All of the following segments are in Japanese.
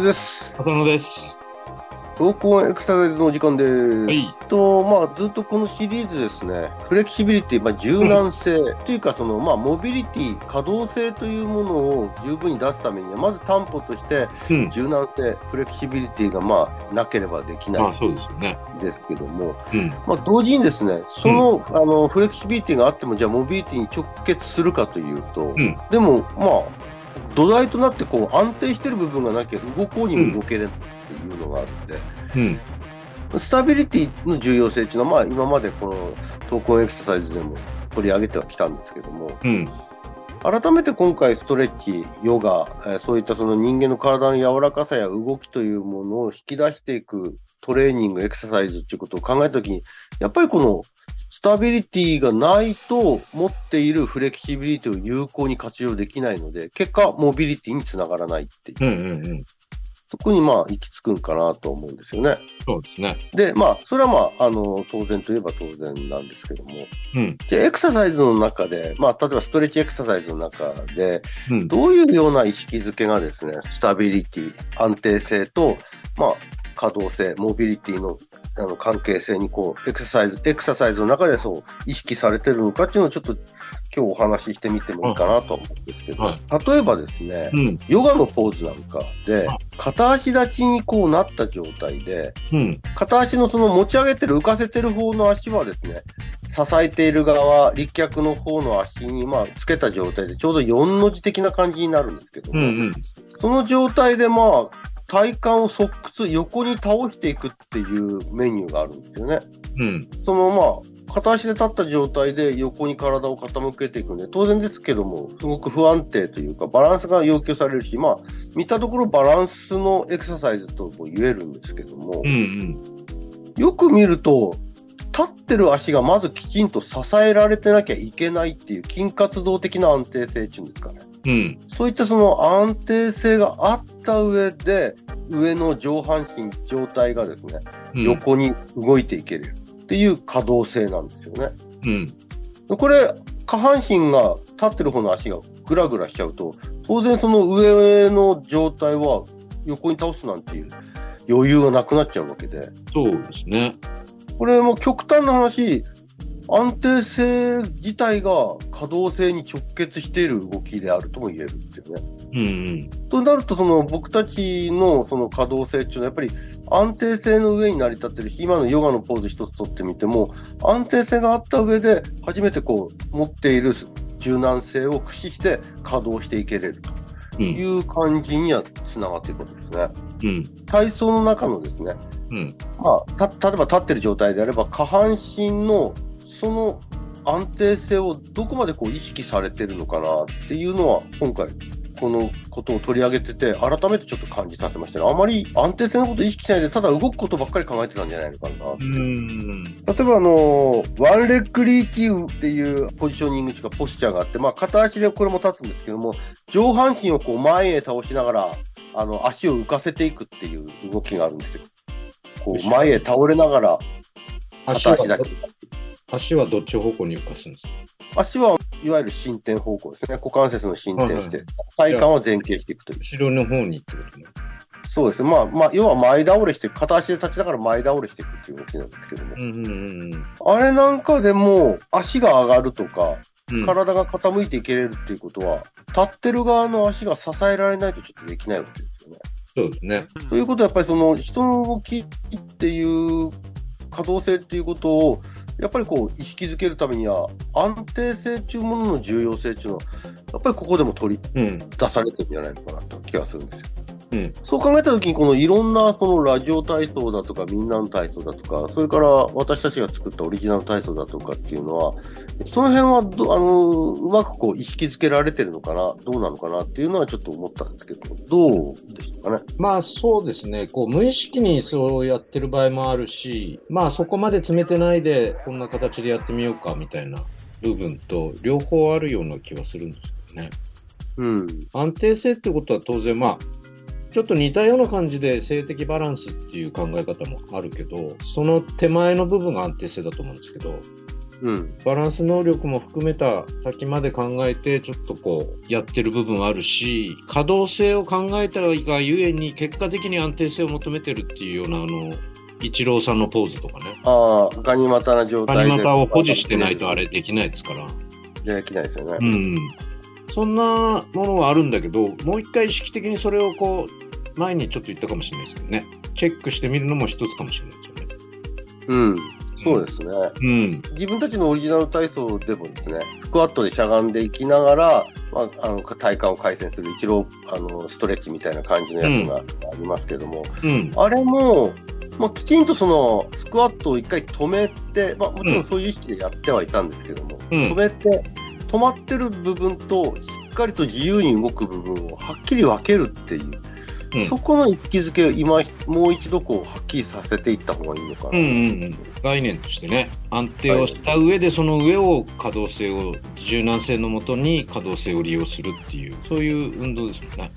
ズです。浅野です。投稿エクササイズのお時間です。はいと、まあ、ずっとこのシリーズですね、フレキシビリティ、まあ、柔軟性、というか、その、まあ、モビリティ、可動性というものを十分に出すためには、まず担保として、うん。柔軟性、フレキシビリティが、まあ、なければできなまあ、そうですよね。いんですけども、うん。まあ、同時にですね、その、あの、フレキシビリティがあっても、じゃあ、モビリティに直結するかというと、うんでも、まあ、土台となってこう安定してる部分がなきゃ動こうにも動けれないっていうのがあって、うん。スタビリティの重要性っていうのは、まあ、今までこの投稿エクササイズでも取り上げてはきたんですけども、うん。改めて今回ストレッチ、ヨガ、えーそういったその人間の体の柔らかさや動きというものを引き出していくトレーニング、エクササイズっていうことを考えたときに、やっぱりこのスタビリティがないと持っているフレキシビリティを有効に活用できないので、結果、モビリティにつながらないっていう、うん。うん。うん。そこにまあ行き着くんかなと思うんですよね。そうですね。で、まあ、それはまあ、あの、当然といえば当然なんですけども、うん。で、エクササイズの中で、まあ、例えばストレッチエクササイズの中で、うん。どういうような意識づけがですね、スタビリティ、安定性と、まあ、可動性、モビリティのあの関係性にこう、エクササイズ、エクササイズの中でそう意識されてるのかっていうのをちょっと今日お話ししてみてもいいかなと思うんですけど、はい例えばですね、うん。ヨガのポーズなんかではい、片足立ちにこうなった状態で、うん。片足のその持ち上げてる浮かせてる方の足はですね、支えている側、立脚の方の足にまあつけた状態でちょうど4の字的な感じになるんですけども、うん。うん。その状態でまあ体幹を側屈、横に倒していくっていうメニューがあるんですよね。うん。そのまあ片足で立った状態で横に体を傾けていくんで、当然ですけども、すごく不安定というか、バランスが要求されるし、まあ、見たところバランスのエクササイズとも言えるんですけども、うん。うん。よく見ると、立ってる足がまずきちんと支えられてなきゃいけないっていう筋活動的な安定性っていうんですかね。うん。そういったその安定性があった上で、上の上半身状態がですね、うん。横に動いていけるっていう可動性なんですよね。うん。これ、下半身が立ってる方の足がグラグラしちゃうと、当然その上の状態は横に倒すなんていう余裕がなくなっちゃうわけで、そうですね。これも極端な話、安定性自体が可動性に直結している動きであるとも言えるんですよね。うん。うん。となると、その僕たちのその可動性っていうのはやっぱり安定性の上に成り立ってるし、今のヨガのポーズ一つとってみても、安定性があった上で初めてこう持っている柔軟性を駆使して稼働していけれるとうん。いう感じにはつながっていくことですね。うん。体操の中のですね、うん。まあ、た例えば立ってる状態であれば、下半身のその安定性をどこまでこう意識されてるのかなっていうのは、今回、このことを取り上げてて、改めてちょっと感じさせましたね。あまり安定性のことを意識しないで、ただ動くことばっかり考えてたんじゃないのかな。うん。例えば、あの、ワンレッグリーキウっていうポジショニングというかポスチャーがあって、まあ、片足でこれも立つんですけども、上半身をこう前へ倒しながら、あの、足を浮かせていくっていう動きがあるんですよ。こう、前へ倒れながら、片足だけ。足はどっち方向に浮かすんですか？足はいわゆる進展方向ですね。股関節の進展して、は体幹は前傾していくという。後ろの方にってことね。そうですね。まあ、まあ、要は前倒れして、片足で立ちながら前倒れしていくっていう動きなんですけども。うん。うん。うん。あれなんかでも、足が上がるとか、うん。体が傾いていけれるっていうことは、立ってる側の足が支えられないとちょっとできないわけですよね。そうですね。ということは、やっぱりその人の動きっていう可動性っていうことを、やっぱりこう意識づけるためには、安定性っていうものの重要性っていうのは、やっぱりここでも取りうん。出されてるんじゃないのかなと気がするんですよ。うん。そう考えたときに、このいろんなそのラジオ体操だとか、みんなの体操だとか、それから私たちが作ったオリジナル体操だとかっていうのは、その辺はどあのうまくこう意識づけられてるのかな、どうなのかなっていうのはちょっと思ったんですけど、どうでしたかね？まあそうですね、こう無意識にそうやってる場合もあるし、まあそこまで詰めてないで、こんな形でやってみようかみたいな部分と、両方あるような気はするんですけどね。うん。安定性ってことは当然まあ、ちょっと似たような感じで性的バランスっていう考え方もあるけど、その手前の部分が安定性だと思うんですけど、うん。バランス能力も含めた先まで考えて、ちょっとこう、やってる部分あるし、可動性を考えたがゆえに、結果的に安定性を求めてるっていうような、あの、イチローさんのポーズとかね。ああ、ガニ股な状態で。ガニ股を保持してないとあれできないですから。できないですよね。うん。そんなものはあるんだけど、もう一回意識的にそれをこう、前にちょっと言ったかもしれないですけどね。チェックしてみるのも一つかもしれないですよね。うん。そうですね。うん。自分たちのオリジナル体操でもですね、スクワットでしゃがんでいきながら、まあ、あの体幹を改善する一郎あのストレッチみたいな感じのやつがありますけども、うん。あれも、まあ、きちんとそのスクワットを一回止めて、まあ、もちろんそういう意識でやってはいたんですけども、うん止めて、止まってる部分と、しっかりと自由に動く部分をはっきり分けるっていう、うんそこの意識づけを今、もう一度こうはっきりさせていった方がいいのかな。うんうんうん、概念としてね、安定をした上で、その上を可動性を、柔軟性のもとに可動性を利用するっていう、そういう運動ですもんね。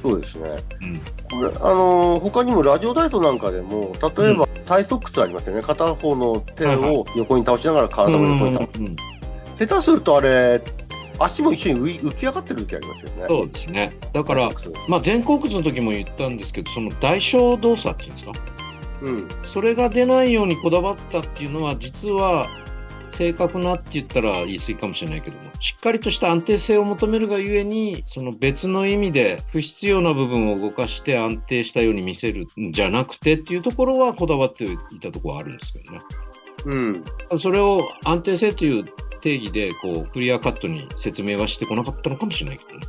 そうですね。うん。これあのー他にもラジオ体操なんかでも、例えば体側屈ありますよね。片方の手を横に倒しながら体も横に倒す。うんうんうん下手するとあれ、足も一緒に浮き上がってる時ありますよね。そうですね。だから、まあ、前後屈の時も言ったんですけど、その代償動作っていうんですか、うん。それが出ないようにこだわったっていうのは、実は、正確なって言ったら言い過ぎかもしれないけども、しっかりとした安定性を求めるがゆえに、その別の意味で不必要な部分を動かして安定したように見せるんじゃなくてっていうところはこだわっていたところはあるんですけどね。うん。それを安定性という定義で、こう、クリアカットに説明はしてこなかったのかもしれないけどね。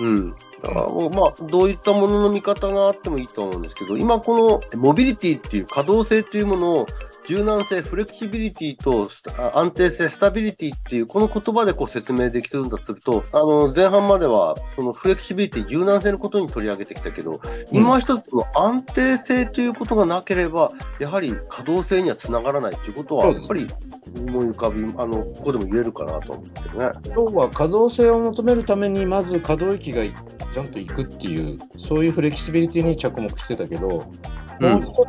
うん。だからもうまあ、どういったものの見方があってもいいと思うんですけど、今このモビリティっていう可動性というものを柔軟性、フレキシビリティと安定性、スタビリティっていうこの言葉でこう説明できるんだとすると、あの前半まではそのフレキシビリティ、柔軟性のことに取り上げてきたけど、今一つの安定性ということがなければ、やはり可動性にはつながらないということは、やっぱり思い浮かび、あの、ここでも言えるかなと思ってね。要は可動性を求めるために、まず可動域がちゃんといくっていう、そういうフレキシビリティに着目してたけど、もう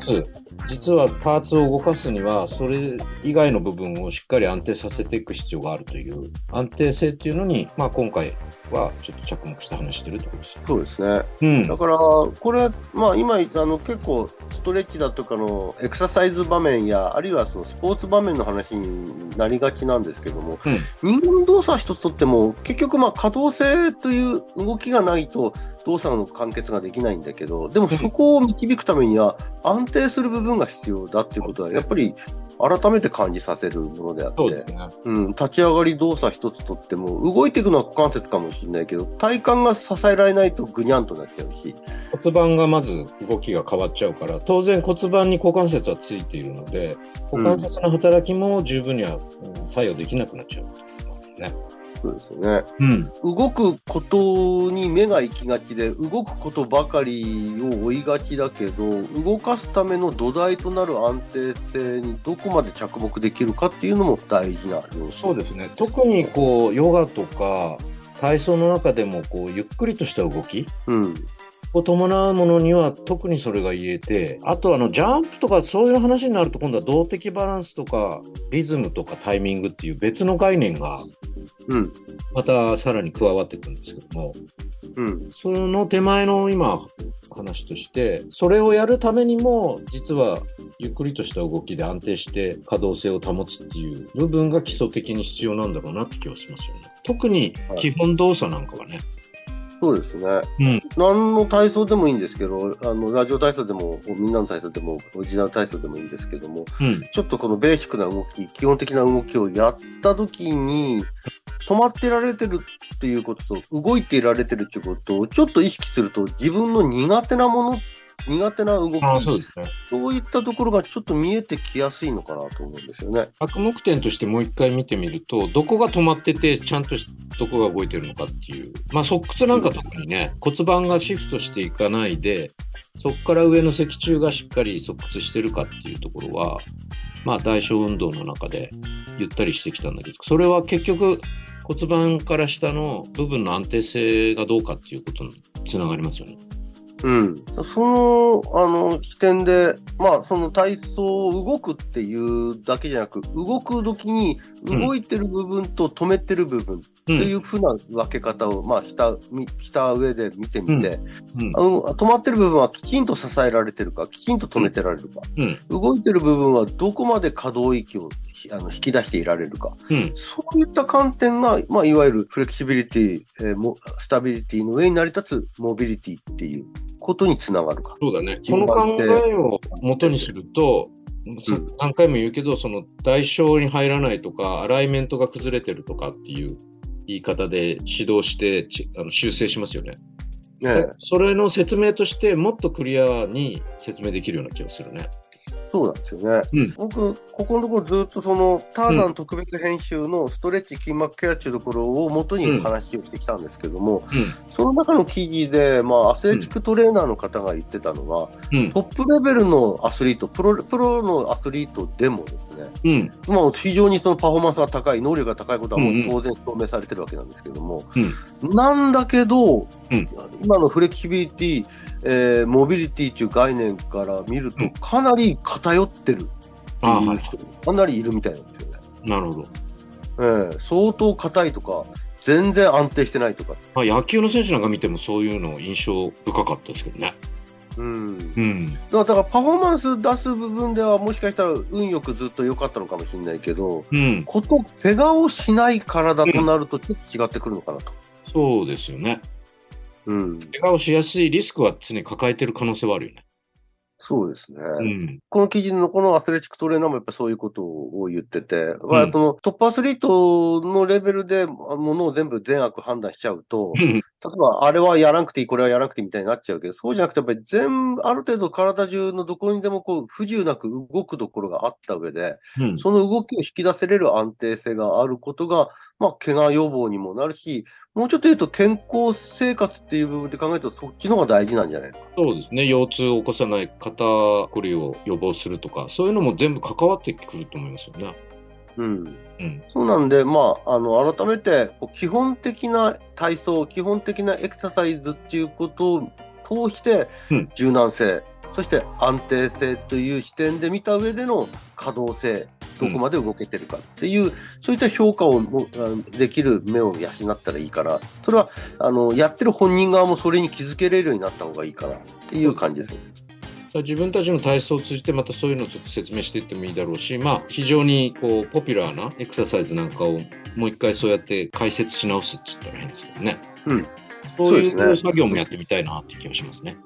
一つ、実はパーツを動かすには、それ以外の部分をしっかり安定させていく必要があるという、安定性っていうのに、まあ今回はちょっと着目して話してるところです。そうですね。うんだから、これ、まあ、今、あの結構、ストレッチだとかのエクササイズ場面や、あるいはそのスポーツ場面の話になりがちなんですけども、うん人間の動作一つとっても、結局、まあ、可動性という動きがないと、動作の完結ができないんだけど、でもそこを導くためには、安定する部分が必要だっていうことは、やっぱり改めて感じさせるものであって、そうね。うん、立ち上がり動作一つとっても、動いていくのは股関節かもしれないけど、体幹が支えられないとぐにゃんとなっちゃうし、骨盤がまず動きが変わっちゃうから、当然骨盤に股関節はついているので、股関節の働きも十分にはうん作用できなくなっちゃうっていうことですね。そうですよね。うん。動くことに目が行きがちで、動くことばかりを追いがちだけど、動かすための土台となる安定性にどこまで着目できるかっていうのも大事な要素。そうですね。特にこう、ヨガとか、体操の中でも、こう、ゆっくりとした動きうん。を伴うものには特にそれが言えて、あとあの、ジャンプとかそういう話になると今度は動的バランスとか、リズムとかタイミングっていう別の概念が、うん。またさらに加わってくるんですけども、うん。その手前の今話として、それをやるためにも、実はゆっくりとした動きで安定して可動性を保つっていう部分が基礎的に必要なんだろうなって気がしますよね。特に基本動作なんかはね。そうですね。うん。何の体操でもいいんですけど、あの、ラジオ体操でも、みんなの体操でも、オリジナル体操でもいいんですけども、うん。ちょっとこのベーシックな動き、基本的な動きをやったときに、止まってられてるっていうことと、動いていられてるっていうことを、ちょっと意識すると、自分の苦手なもの、苦手な動き、ああ、そうですね。そういったところがちょっと見えてきやすいのかなと思うんですよね。着目点としてもう一回見てみると、どこが止まってて、ちゃんとしどこが動いてるのかっていう。まあ、側屈なんか特にね、骨盤がシフトしていかないで、そこから上の脊柱がしっかり側屈してるかっていうところは、まあ、代償運動の中でゆったりしてきたんだけど、それは結局、骨盤から下の部分の安定性がどうかっていうことにつながりますよね。うん。その、あの、視点で、まあ、その体操を動くっていうだけじゃなく、動く時に動いてる部分と止めてる部分っていうふうな分け方を、まあ、した、みした上で見てみて、うん。あの、止まってる部分はきちんと支えられてるか、きちんと止めてられるか、うん。動いてる部分はどこまで可動域をひあの引き出していられるか、うん。そういった観点が、まあ、いわゆるフレキシビリティ、えーもスタビリティの上に成り立つモビリティっていうことにつながるか。そうだね。こ順の考えを元にすると、何回も言うけど、その代償に入らないとか、アライメントが崩れてるとかっていう言い方で指導してちあの修正しますよね。ねえそれの説明としてもっとクリアに説明できるような気がするね。そうなんですよね。うん僕、ここのところずっとその、ターザン特別編集のストレッチ筋膜ケアっていうところを元に話をしてきたんですけども、うん。その中の記事で、まあ、アスレチックトレーナーの方が言ってたのは、うん。トップレベルのアスリート、プロプロのアスリートでもですね、うん。まあ、非常にそのパフォーマンスが高い、能力が高いことはもう当然証明されてるわけなんですけども、うんなんだけど、うん今のフレキシビリティ、えーモビリティという概念から見るとうん、かなり偏ってるっていいう人、かなりいるみたいなんですよね。なるほど。えー相当硬いとか、全然安定してないとか。まあ、野球の選手なんか見てもそういうの印象深かったですけどね。うん、うん。だからだからパフォーマンス出す部分ではもしかしたら運よくずっと良かったのかもしれないけど、うん。こと、怪我をしない体となるとちょっと違ってくるのかなと。そうですよね。うん、怪我をしやすいリスクは常に抱えてる可能性はあるよね。そうですね。うん。この記事のこのアスレチックトレーナーもやっぱそういうことを言ってて、まあそのトップアスリートのレベルでものを全部善悪判断しちゃうと、例えばあれはやらなくていい、これはやらなくていいみたいになっちゃうけど、そうじゃなくてやっぱり全部、ある程度体中のどこにでもこう不自由なく動くところがあった上で、うん。その動きを引き出せれる安定性があることが、まあ怪我予防にもなるし、もうちょっと言うと健康生活っていう部分で考えるとそっちの方が大事なんじゃないか。そうですね。腰痛を起こさない肩こりを予防するとか、そういうのも全部関わってくると思いますよね。うん。うん。そうなんで、まあ、あの、改めて、基本的な体操、基本的なエクササイズっていうことを通してうん、柔軟性、そして安定性という視点で見た上での可動性、どこまで動けてるかっていう、そういった評価をできる目を養ったらいいから、それは、あの、やってる本人側もそれに気づけれるようになった方がいいかなっていう感じです。自分たちの体操を通じてまたそういうのをちょっと説明していってもいいだろうし、まあ、非常にこうポピュラーなエクササイズなんかをもう一回そうやって解説し直すって言ったら変ですけどね。うん。そういう作業もやってみたいなって気がしますね。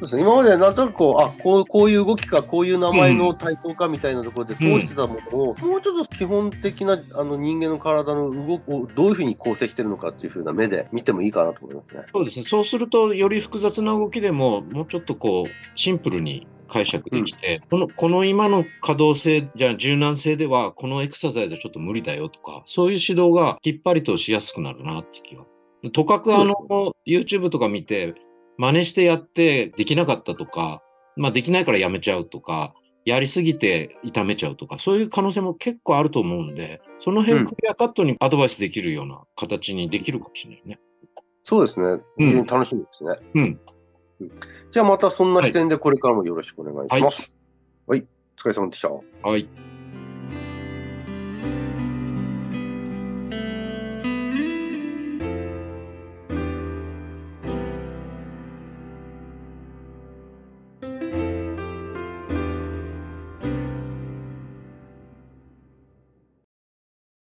そうですね、今までなんとなくこう、あこうこういう動きか、こういう名前の体操かみたいなところで通してたものを、もうちょっと基本的なあの人間の体の動きをどういうふうに構成してるのかっていうふうな目で見てもいいかなと思いますね。そうですね。そうすると、より複雑な動きでも、もうちょっとこう、シンプルに解釈できて、この、この今の可動性、じゃあ柔軟性では、このエクササイズはちょっと無理だよとか、そういう指導がきっぱりとしやすくなるなって気が。とかくあの、YouTube とか見て、真似してやってできなかったとか、まあできないからやめちゃうとか、やりすぎて痛めちゃうとか、そういう可能性も結構あると思うんで、そのうん辺クリアカットにアドバイスできるような形にできるかもしれないね。そうですね。うん非常に楽しみですね。うん。じゃあまたそんな視点でこれからもよろしくお願いします。はい、お疲れ様でした。はい。